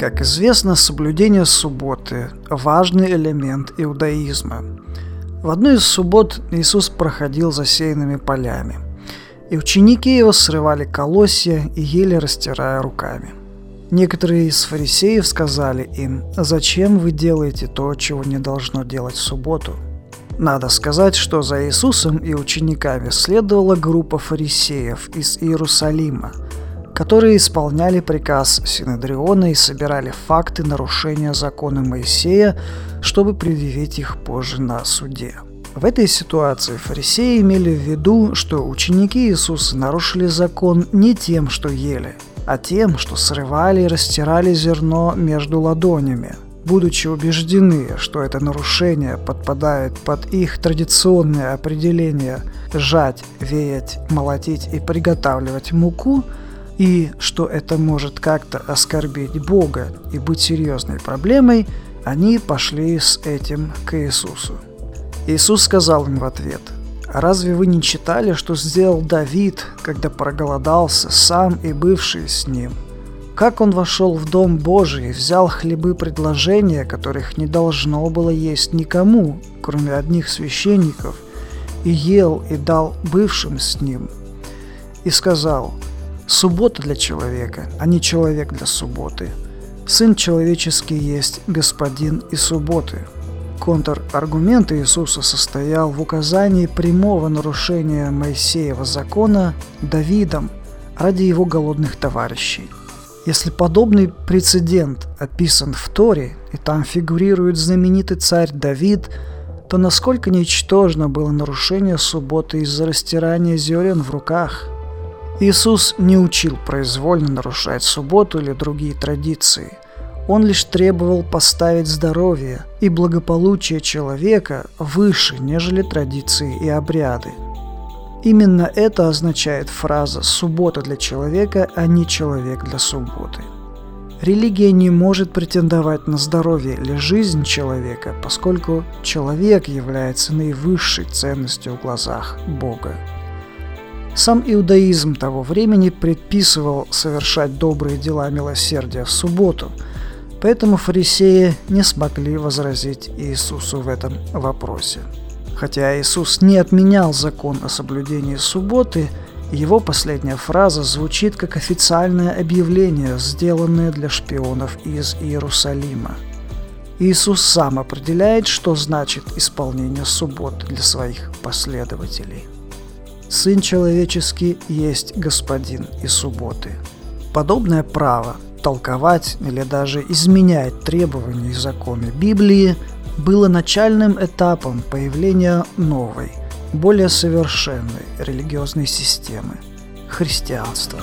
Как известно, соблюдение субботы – важный элемент иудаизма. В одну из суббот Иисус проходил засеянными полями, и ученики его срывали колосья и ели, растирая руками. Некоторые из фарисеев сказали им, «Зачем вы делаете то, чего не должно делать в субботу?» Надо сказать, что за Иисусом и учениками следовала группа фарисеев из Иерусалима – которые исполняли приказ Синедриона и собирали факты нарушения закона Моисея, чтобы предъявить их позже на суде. В этой ситуации фарисеи имели в виду, что ученики Иисуса нарушили закон не тем, что ели, а тем, что срывали и растирали зерно между ладонями, будучи убеждены, что это нарушение подпадает под их традиционное определение «жать, веять, молотить и приготавливать муку», и что это может как-то оскорбить Бога и быть серьезной проблемой, они пошли с этим к Иисусу. Иисус сказал им в ответ, «Разве вы не читали, что сделал Давид, когда проголодался, сам и бывший с ним? Как он вошел в Дом Божий, взял хлебы предложения, которых не должно было есть никому, кроме одних священников, и ел и дал бывшим с ним, и сказал – Суббота для человека, а не человек для субботы. Сын человеческий есть господин и субботы. Контраргумент Иисуса состоял в указании прямого нарушения Моисеева закона Давидом ради его голодных товарищей. Если подобный прецедент описан в Торе, и там фигурирует знаменитый царь Давид, то насколько ничтожно было нарушение субботы из-за растирания зерен в руках – Иисус не учил произвольно нарушать субботу или другие традиции. Он лишь требовал поставить здоровье и благополучие человека выше, нежели традиции и обряды. Именно это означает фраза «суббота для человека, а не человек для субботы». Религия не может претендовать на здоровье или жизнь человека, поскольку человек является наивысшей ценностью в глазах Бога. Сам иудаизм того времени предписывал совершать добрые дела милосердия в субботу, поэтому фарисеи не смогли возразить Иисусу в этом вопросе. Хотя Иисус не отменял закон о соблюдении субботы, его последняя фраза звучит как официальное объявление, сделанное для шпионов из Иерусалима. Иисус сам определяет, что значит исполнение субботы для своих последователей. Сын человеческий есть Господин и субботы. Подобное право толковать или даже изменять требования и законы Библии было начальным этапом появления новой, более совершенной религиозной системы – христианства.